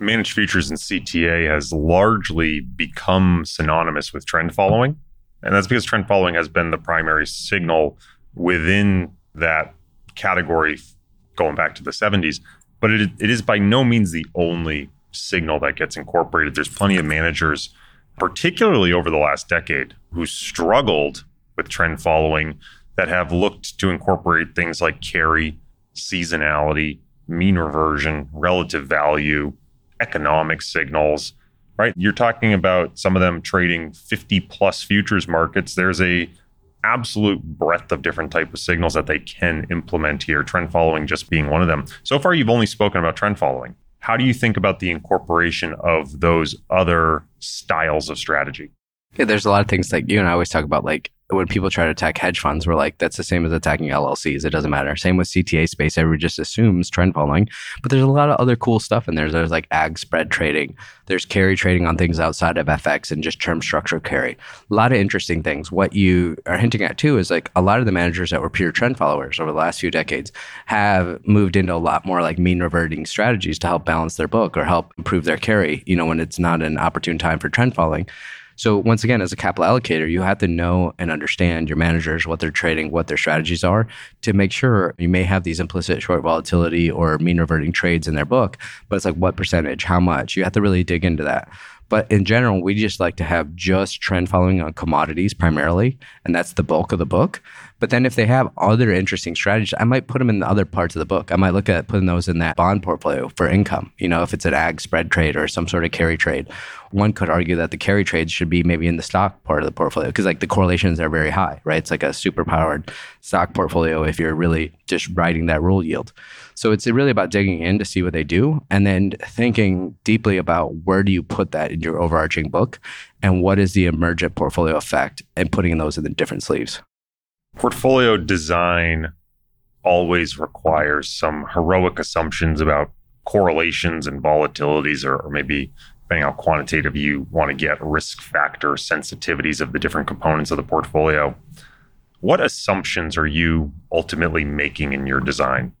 Managed futures in CTA has largely become synonymous with trend following. And that's because trend following has been the primary signal within that category going back to the 70s. But it, it is by no means the only signal that gets incorporated. There's plenty of managers, particularly over the last decade, who struggled with trend following that have looked to incorporate things like carry, seasonality, mean reversion, relative value, economic signals, right? You're talking about some of them trading 50 plus futures markets. There's a absolute breadth of different type of signals that they can implement here, trend following just being one of them. So far you've only spoken about trend following. How do you think about the incorporation of those other styles of strategy? Yeah, there's a lot of things like you and I always talk about like when people try to attack hedge funds, we're like, that's the same as attacking LLCs. It doesn't matter. Same with CTA space. Everybody just assumes trend following. But there's a lot of other cool stuff in there. There's like ag spread trading. There's carry trading on things outside of FX and just term structure carry. A lot of interesting things. What you are hinting at too is like a lot of the managers that were pure trend followers over the last few decades have moved into a lot more like mean reverting strategies to help balance their book or help improve their carry, you know, when it's not an opportune time for trend following. So once again, as a capital allocator, you have to know and understand your managers, what they're trading, what their strategies are to make sure you may have these implicit short volatility or mean reverting trades in their book, but it's like what percentage, how much? You have to really dig into that. But in general, we just like to have just trend following on commodities primarily, and that's the bulk of the book. But then if they have other interesting strategies, I might put them in the other parts of the book. I might look at putting those in that bond portfolio for income. You know, if it's an ag spread trade or some sort of carry trade, one could argue that the carry trades should be maybe in the stock part of the portfolio because like the correlations are very high, right? It's like a super powered stock portfolio if you're really just riding that roll yield. So it's really about digging in to see what they do and then thinking deeply about where do you put that in your overarching book and what is the emergent portfolio effect and putting those in the different sleeves portfolio design always requires some heroic assumptions about correlations and volatilities, or, or maybe depending how quantitative you want to get, risk factor sensitivities of the different components of the portfolio. What assumptions are you ultimately making in your design?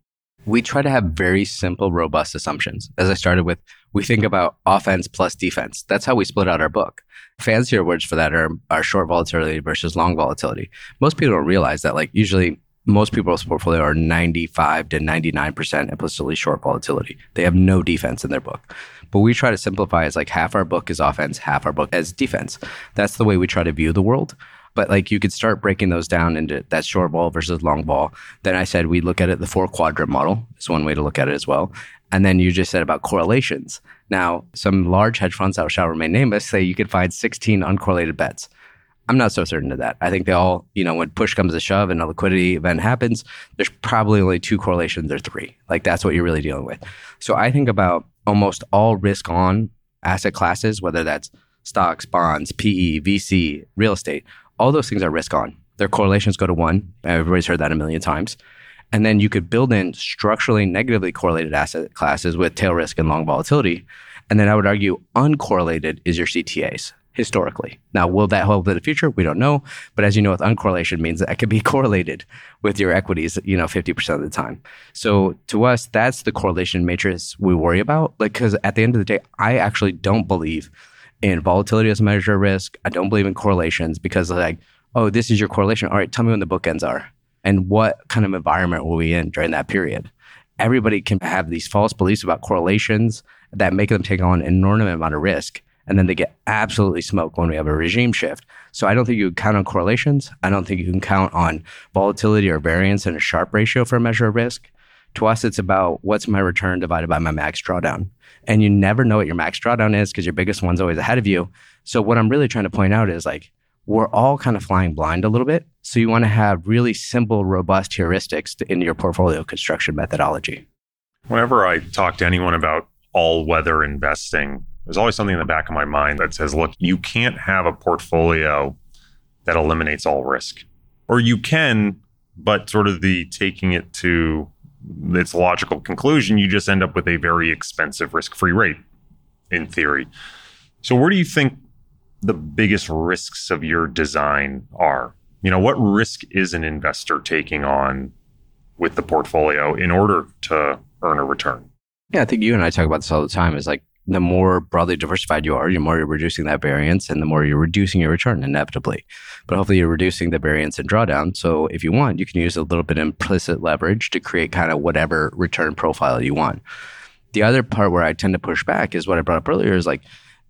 We try to have very simple, robust assumptions. As I started with, we think about offense plus defense. That's how we split out our book. Fancier words for that are, are short volatility versus long volatility. Most people don't realize that, like, usually most people's portfolio are 95 to 99% implicitly short volatility. They have no defense in their book. But we try to simplify as like half our book is offense, half our book as defense. That's the way we try to view the world. But like you could start breaking those down into that short vol versus long vol. Then I said we look at it the four quadrant model is one way to look at it as well. And then you just said about correlations. Now, some large hedge funds that shall remain nameless say you could find 16 uncorrelated bets. I'm not so certain of that. I think they all, you know, when push comes to shove and a liquidity event happens, there's probably only two correlations or three. Like that's what you're really dealing with. So I think about almost all risk on asset classes, whether that's stocks, bonds, PE, VC, real estate, all those things are risk on. Their correlations go to one. Everybody's heard that a million times. And then you could build in structurally negatively correlated asset classes with tail risk and long volatility. And then I would argue uncorrelated is your CTAs historically. Now, will that hold in the future? We don't know. But as you know, with uncorrelation means that it can be correlated with your equities, you know, 50% of the time. So to us, that's the correlation matrix we worry about. Like, because at the end of the day, I actually don't believe in volatility as a measure of risk. I don't believe in correlations because like, oh, this is your correlation. All right, tell me when the bookends are and what kind of environment were we in during that period. Everybody can have these false beliefs about correlations that make them take on an enormous amount of risk. And then they get absolutely smoked when we have a regime shift. So I don't think you can count on correlations. I don't think you can count on volatility or variance in a Sharpe ratio for a measure of risk. To us, it's about what's my return divided by my max drawdown. And you never know what your max drawdown is because your biggest one's always ahead of you. So what I'm really trying to point out is like, we're all kind of flying blind a little bit. So you want to have really simple, robust heuristics to, in your portfolio construction methodology. Whenever I talk to anyone about all weather investing, there's always something in the back of my mind that says, look, you can't have a portfolio that eliminates all risk. Or you can, but sort of the taking it to its logical conclusion, you just end up with a very expensive risk free rate in theory. So, where do you think the biggest risks of your design are? You know, what risk is an investor taking on with the portfolio in order to earn a return? Yeah, I think you and I talk about this all the time. Is like the more broadly diversified you are, the more you're reducing that variance and the more you're reducing your return inevitably. But hopefully you're reducing the variance and drawdown. So if you want, you can use a little bit of implicit leverage to create kind of whatever return profile you want. The other part where I tend to push back is what I brought up earlier is like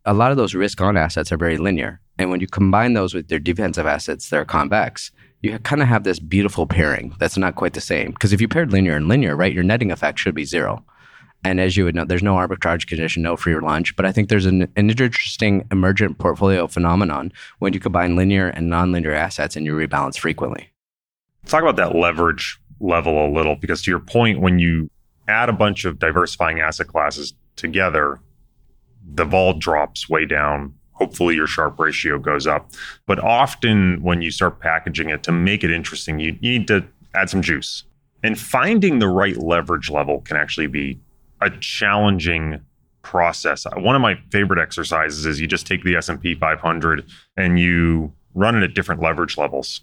a lot of those risk on assets are very linear. And when you combine those with their defensive assets, they're convex, you kind of have this beautiful pairing that's not quite the same. Because if you paired linear and linear, right, your netting effect should be zero. And as you would know, there's no arbitrage condition, no free lunch. But I think there's an, an interesting emergent portfolio phenomenon when you combine linear and nonlinear assets and you rebalance frequently. Talk about that leverage level a little, because to your point, when you add a bunch of diversifying asset classes together, the vol drops way down hopefully your Sharpe ratio goes up. But often when you start packaging it to make it interesting, you need to add some juice. And finding the right leverage level can actually be a challenging process. One of my favorite exercises is you just take the S&P 500 and you run it at different leverage levels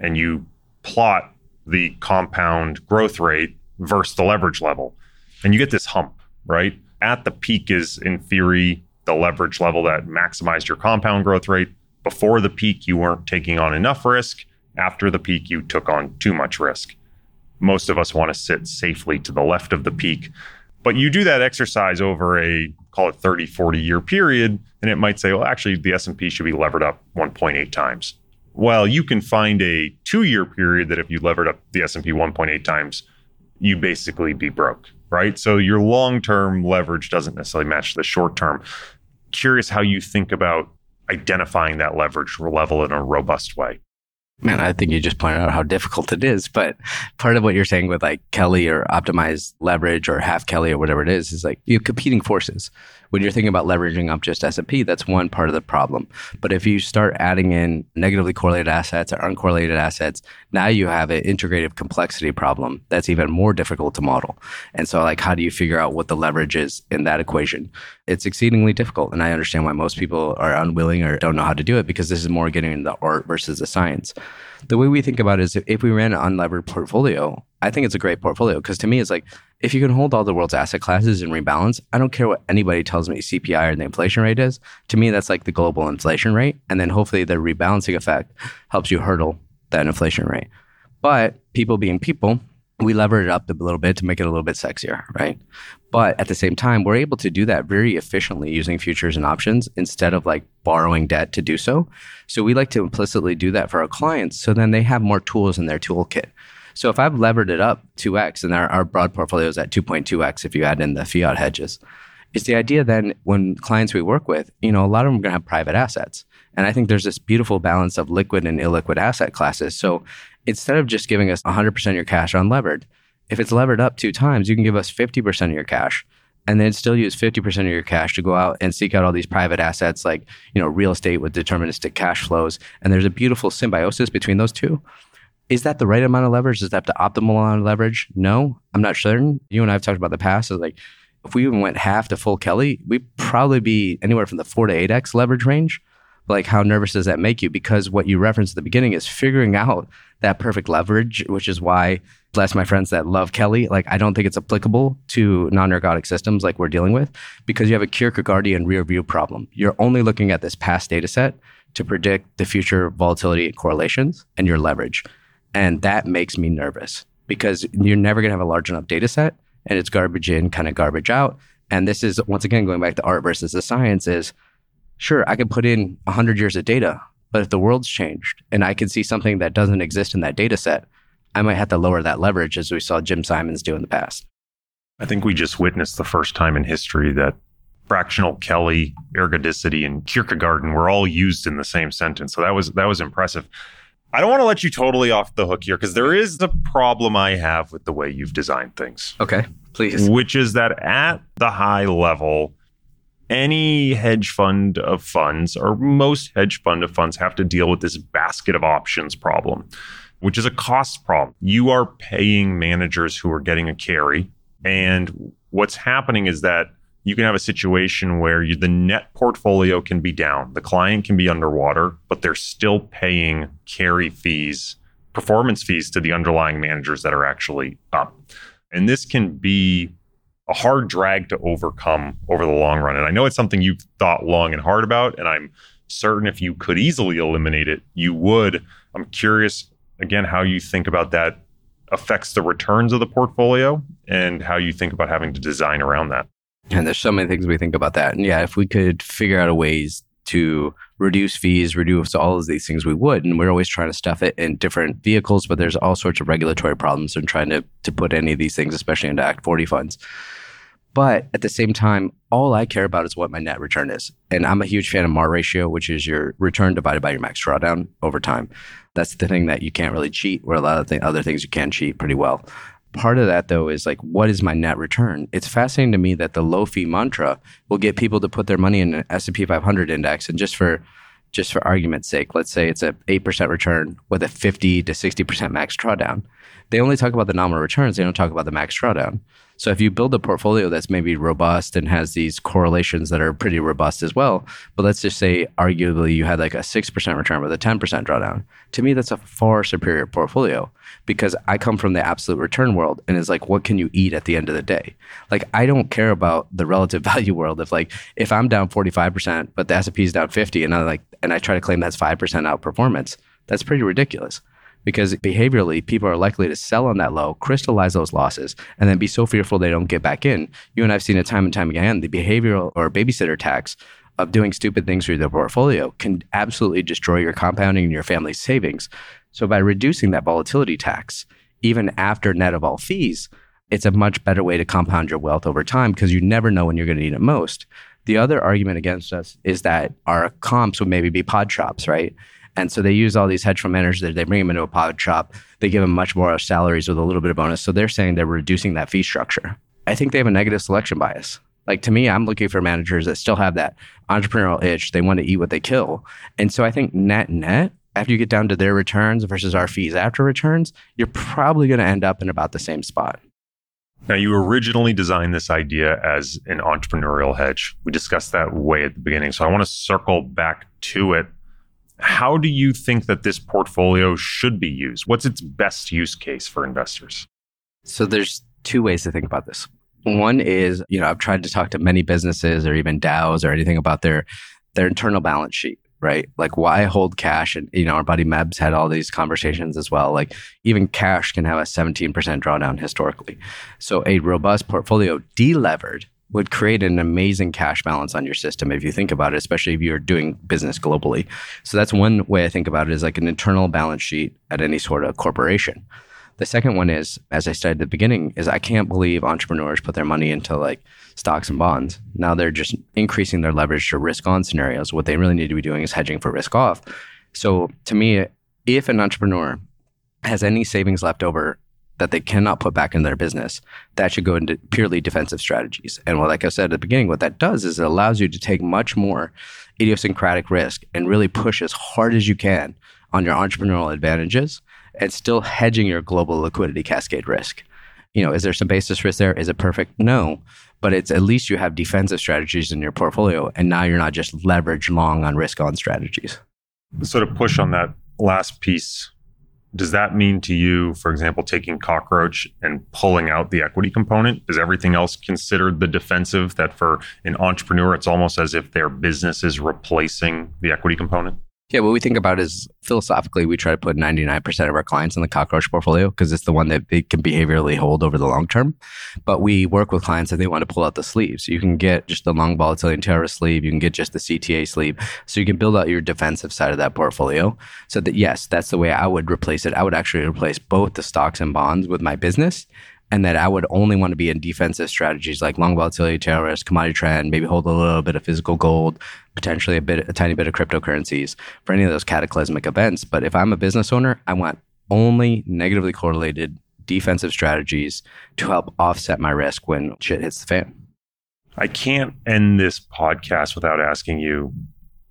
and you plot the compound growth rate versus the leverage level. And you get this hump, right? At the peak is in theory the leverage level that maximized your compound growth rate. Before the peak, you weren't taking on enough risk. After the peak, you took on too much risk. Most of us want to sit safely to the left of the peak. But you do that exercise over a call it 30, 40 year period, and it might say, well, actually, the S&P should be levered up 1.8 times. Well, you can find a two year period that if you levered up the S&P 1.8 times, you basically be broke, right? So your long term leverage doesn't necessarily match the short term. Curious how you think about identifying that leverage level in a robust way. Man, I think you just pointed out how difficult it is. But part of what you're saying with like Kelly or optimized leverage or half Kelly or whatever it is, is like you have competing forces. When you're thinking about leveraging up just S&P, that's one part of the problem. But if you start adding in negatively correlated assets or uncorrelated assets, now you have an integrative complexity problem that's even more difficult to model. And so like, how do you figure out what the leverage is in that equation? It's exceedingly difficult. And I understand why most people are unwilling or don't know how to do it because this is more getting into the art versus the science the way we think about it is if we ran an unlevered portfolio, I think it's a great portfolio because to me, it's like if you can hold all the world's asset classes and rebalance, I don't care what anybody tells me CPI or the inflation rate is. To me, that's like the global inflation rate. And then hopefully the rebalancing effect helps you hurdle that inflation rate. But people being people, we lever it up a little bit to make it a little bit sexier, right? But at the same time, we're able to do that very efficiently using futures and options instead of like borrowing debt to do so. So we like to implicitly do that for our clients. So then they have more tools in their toolkit. So if I've levered it up 2x and our, our broad portfolio is at 2.2x if you add in the fiat hedges, it's the idea then when clients we work with, you know, a lot of them are going to have private assets. And I think there's this beautiful balance of liquid and illiquid asset classes. So instead of just giving us 100% of your cash unlevered, if it's levered up two times, you can give us 50% of your cash and then still use 50% of your cash to go out and seek out all these private assets like, you know, real estate with deterministic cash flows. And there's a beautiful symbiosis between those two. Is that the right amount of leverage? Is that the optimal amount of leverage? No, I'm not certain. You and I have talked about the past. Is like if we even went half to full Kelly, we'd probably be anywhere from the four to eight X leverage range like how nervous does that make you? Because what you referenced at the beginning is figuring out that perfect leverage which is why bless my friends that love Kelly like i don't think it's applicable to non-ergodic systems like we're dealing with because you have a Kierkegaardian rear view problem. You're only looking at this past data set to predict the future volatility and correlations and your leverage. And that makes me nervous because you're never going to have a large enough data set and it's garbage in kind of garbage out. And this is once again going back to art versus the science is sure, I could put in 100 years of data, but if the world's changed and I can see something that doesn't exist in that data set, I might have to lower that leverage as we saw Jim Simons do in the past. I think we just witnessed the first time in history that fractional Kelly, ergodicity, and Kierkegaardian were all used in the same sentence. So that was that was impressive. I don't want to let you totally off the hook here because there is a problem I have with the way you've designed things. Okay, please. Which is that at the high level, any hedge fund of funds or most hedge fund of funds have to deal with this basket of options problem, which is a cost problem. You are paying managers who are getting a carry. And what's happening is that you can have a situation where you, the net portfolio can be down, the client can be underwater, but they're still paying carry fees, performance fees to the underlying managers that are actually up. And this can be a hard drag to overcome over the long run. And I know it's something you've thought long and hard about, and I'm certain if you could easily eliminate it, you would. I'm curious again how you think about that affects the returns of the portfolio and how you think about having to design around that. And there's so many things we think about that. And yeah, if we could figure out a ways to reduce fees, reduce all of these things, we would. And we're always trying to stuff it in different vehicles, but there's all sorts of regulatory problems in trying to, to put any of these things, especially into Act 40 funds. But at the same time, all I care about is what my net return is. And I'm a huge fan of MAR ratio, which is your return divided by your max drawdown over time. That's the thing that you can't really cheat, where a lot of the other things you can cheat pretty well. Part of that though is like, what is my net return? It's fascinating to me that the low fee mantra will get people to put their money in an S&P 500 index. And just for, just for argument's sake, let's say it's a 8% return with a 50 to 60% max drawdown. They only talk about the nominal returns. They don't talk about the max drawdown. So if you build a portfolio that's maybe robust and has these correlations that are pretty robust as well, but let's just say arguably you had like a 6% return with a 10% drawdown. To me, that's a far superior portfolio because I come from the absolute return world and it's like, what can you eat at the end of the day? Like, I don't care about the relative value world. If like, if I'm down 45%, but the S&P is down 50 and I like, and I try to claim that's 5% outperformance, that's pretty ridiculous because behaviorally people are likely to sell on that low, crystallize those losses, and then be so fearful they don't get back in. You and I've seen it time and time again. The behavioral or babysitter tax of doing stupid things through their portfolio can absolutely destroy your compounding and your family's savings. So by reducing that volatility tax, even after net of all fees, it's a much better way to compound your wealth over time because you never know when you're going to need it most. The other argument against us is that our comps would maybe be pod shops, right? And so they use all these hedge fund managers. They bring them into a pod shop. They give them much more salaries with a little bit of bonus. So they're saying they're reducing that fee structure. I think they have a negative selection bias. Like to me, I'm looking for managers that still have that entrepreneurial itch. They want to eat what they kill. And so I think net net, after you get down to their returns versus our fees after returns, you're probably going to end up in about the same spot. Now, you originally designed this idea as an entrepreneurial hedge. We discussed that way at the beginning. So I want to circle back to it how do you think that this portfolio should be used? What's its best use case for investors? So there's two ways to think about this. One is, you know, I've tried to talk to many businesses or even DAOs or anything about their their internal balance sheet, right? Like why hold cash? And you know, our buddy Meb's had all these conversations as well. Like even cash can have a 17% drawdown historically. So a robust portfolio delevered would create an amazing cash balance on your system if you think about it, especially if you're doing business globally. So that's one way I think about it is like an internal balance sheet at any sort of corporation. The second one is, as I said at the beginning, is I can't believe entrepreneurs put their money into like stocks and bonds. Now they're just increasing their leverage to risk on scenarios. What they really need to be doing is hedging for risk off. So to me, if an entrepreneur has any savings left over that they cannot put back in their business, that should go into purely defensive strategies. And what, like I said at the beginning, what that does is it allows you to take much more idiosyncratic risk and really push as hard as you can on your entrepreneurial advantages and still hedging your global liquidity cascade risk. You know, is there some basis risk there? Is it perfect? No. But it's at least you have defensive strategies in your portfolio and now you're not just leverage long on risk on strategies. So to push on that last piece does that mean to you, for example, taking cockroach and pulling out the equity component? Is everything else considered the defensive that for an entrepreneur, it's almost as if their business is replacing the equity component? Yeah, what we think about is philosophically, we try to put 99% of our clients in the cockroach portfolio because it's the one that they can behaviorally hold over the long term. But we work with clients that they want to pull out the sleeves. So you can get just the long volatility and terror sleeve. You can get just the CTA sleeve. So you can build out your defensive side of that portfolio. So that, yes, that's the way I would replace it. I would actually replace both the stocks and bonds with my business and that I would only want to be in defensive strategies like long volatility, tail risk, commodity trend, maybe hold a little bit of physical gold, potentially a bit, a tiny bit of cryptocurrencies for any of those cataclysmic events. But if I'm a business owner, I want only negatively correlated defensive strategies to help offset my risk when shit hits the fan. I can't end this podcast without asking you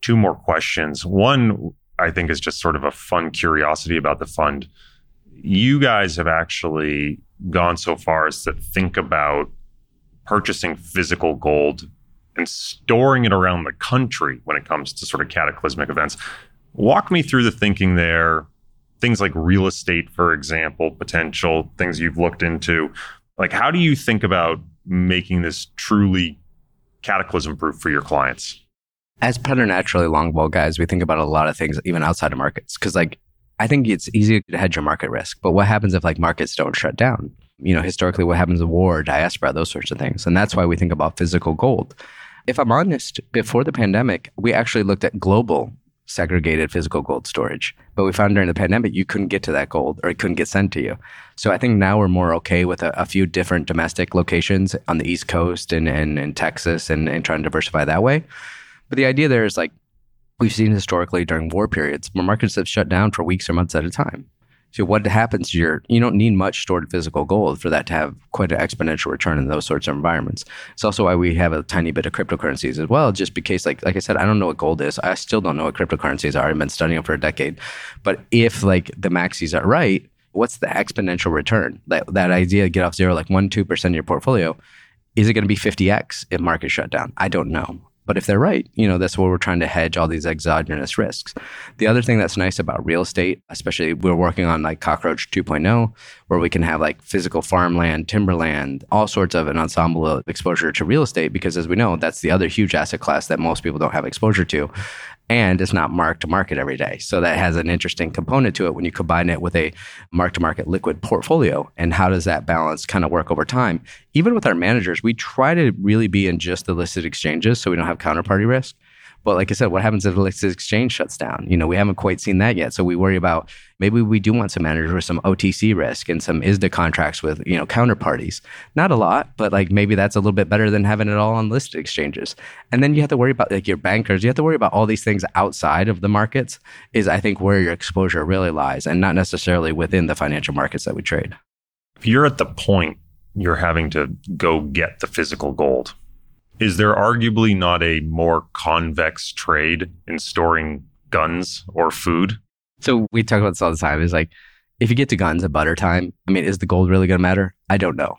two more questions. One, I think, is just sort of a fun curiosity about the fund. You guys have actually gone so far as to think about purchasing physical gold and storing it around the country when it comes to sort of cataclysmic events. Walk me through the thinking there. Things like real estate, for example, potential things you've looked into. Like, how do you think about making this truly cataclysm proof for your clients? As preternaturally long vol guys, we think about a lot of things even outside of markets. Cause like I think it's easy to hedge your market risk, but what happens if like markets don't shut down? You know, historically, what happens in war, diaspora, those sorts of things. And that's why we think about physical gold. If I'm honest, before the pandemic, we actually looked at global segregated physical gold storage. But we found during the pandemic, you couldn't get to that gold or it couldn't get sent to you. So I think now we're more okay with a, a few different domestic locations on the East Coast and, and, and Texas and, and trying to diversify that way. But the idea there is like we've seen historically during war periods where markets have shut down for weeks or months at a time. So what happens to your you don't need much stored physical gold for that to have quite an exponential return in those sorts of environments. It's also why we have a tiny bit of cryptocurrencies as well, just because like like I said, I don't know what gold is. I still don't know what cryptocurrencies are. I've been studying them for a decade. But if like the maxis are right, what's the exponential return? That that idea to get off zero, like one, two percent of your portfolio, is it going to be 50x if markets shut down? I don't know. But if they're right, you know, that's where we're trying to hedge all these exogenous risks. The other thing that's nice about real estate, especially we're working on like Cockroach 2.0, where we can have like physical farmland, timberland, all sorts of an ensemble of exposure to real estate, because as we know, that's the other huge asset class that most people don't have exposure to and it's not mark to market every day. So that has an interesting component to it when you combine it with a mark to market liquid portfolio. And how does that balance kind of work over time? Even with our managers, we try to really be in just the listed exchanges so we don't have counterparty risk. But like I said, what happens if the exchange shuts down? You know, we haven't quite seen that yet. So we worry about maybe we do want some managers with some OTC risk and some ISDA contracts with, you know, counterparties. Not a lot, but like maybe that's a little bit better than having it all on listed exchanges. And then you have to worry about like your bankers. You have to worry about all these things outside of the markets is I think where your exposure really lies and not necessarily within the financial markets that we trade. If you're at the point you're having to go get the physical gold, is there arguably not a more convex trade in storing guns or food? So we talk about this all the time. Is like, if you get to guns at butter time, I mean, is the gold really going to matter? I don't know.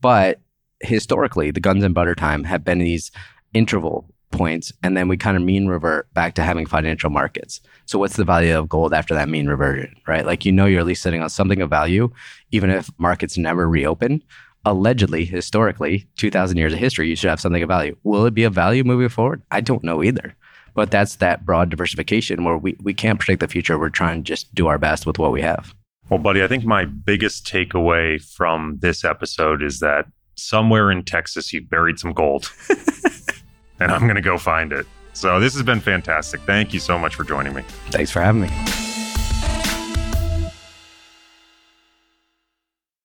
But historically, the guns and butter time have been these interval points, and then we kind of mean revert back to having financial markets. So, what's the value of gold after that mean reversion, right? Like, you know, you're at least sitting on something of value, even if markets never reopen allegedly, historically, 2,000 years of history, you should have something of value. Will it be of value moving forward? I don't know either. But that's that broad diversification where we, we can't predict the future. We're trying to just do our best with what we have. Well, buddy, I think my biggest takeaway from this episode is that somewhere in Texas, you buried some gold. and I'm going to go find it. So this has been fantastic. Thank you so much for joining me. Thanks for having me.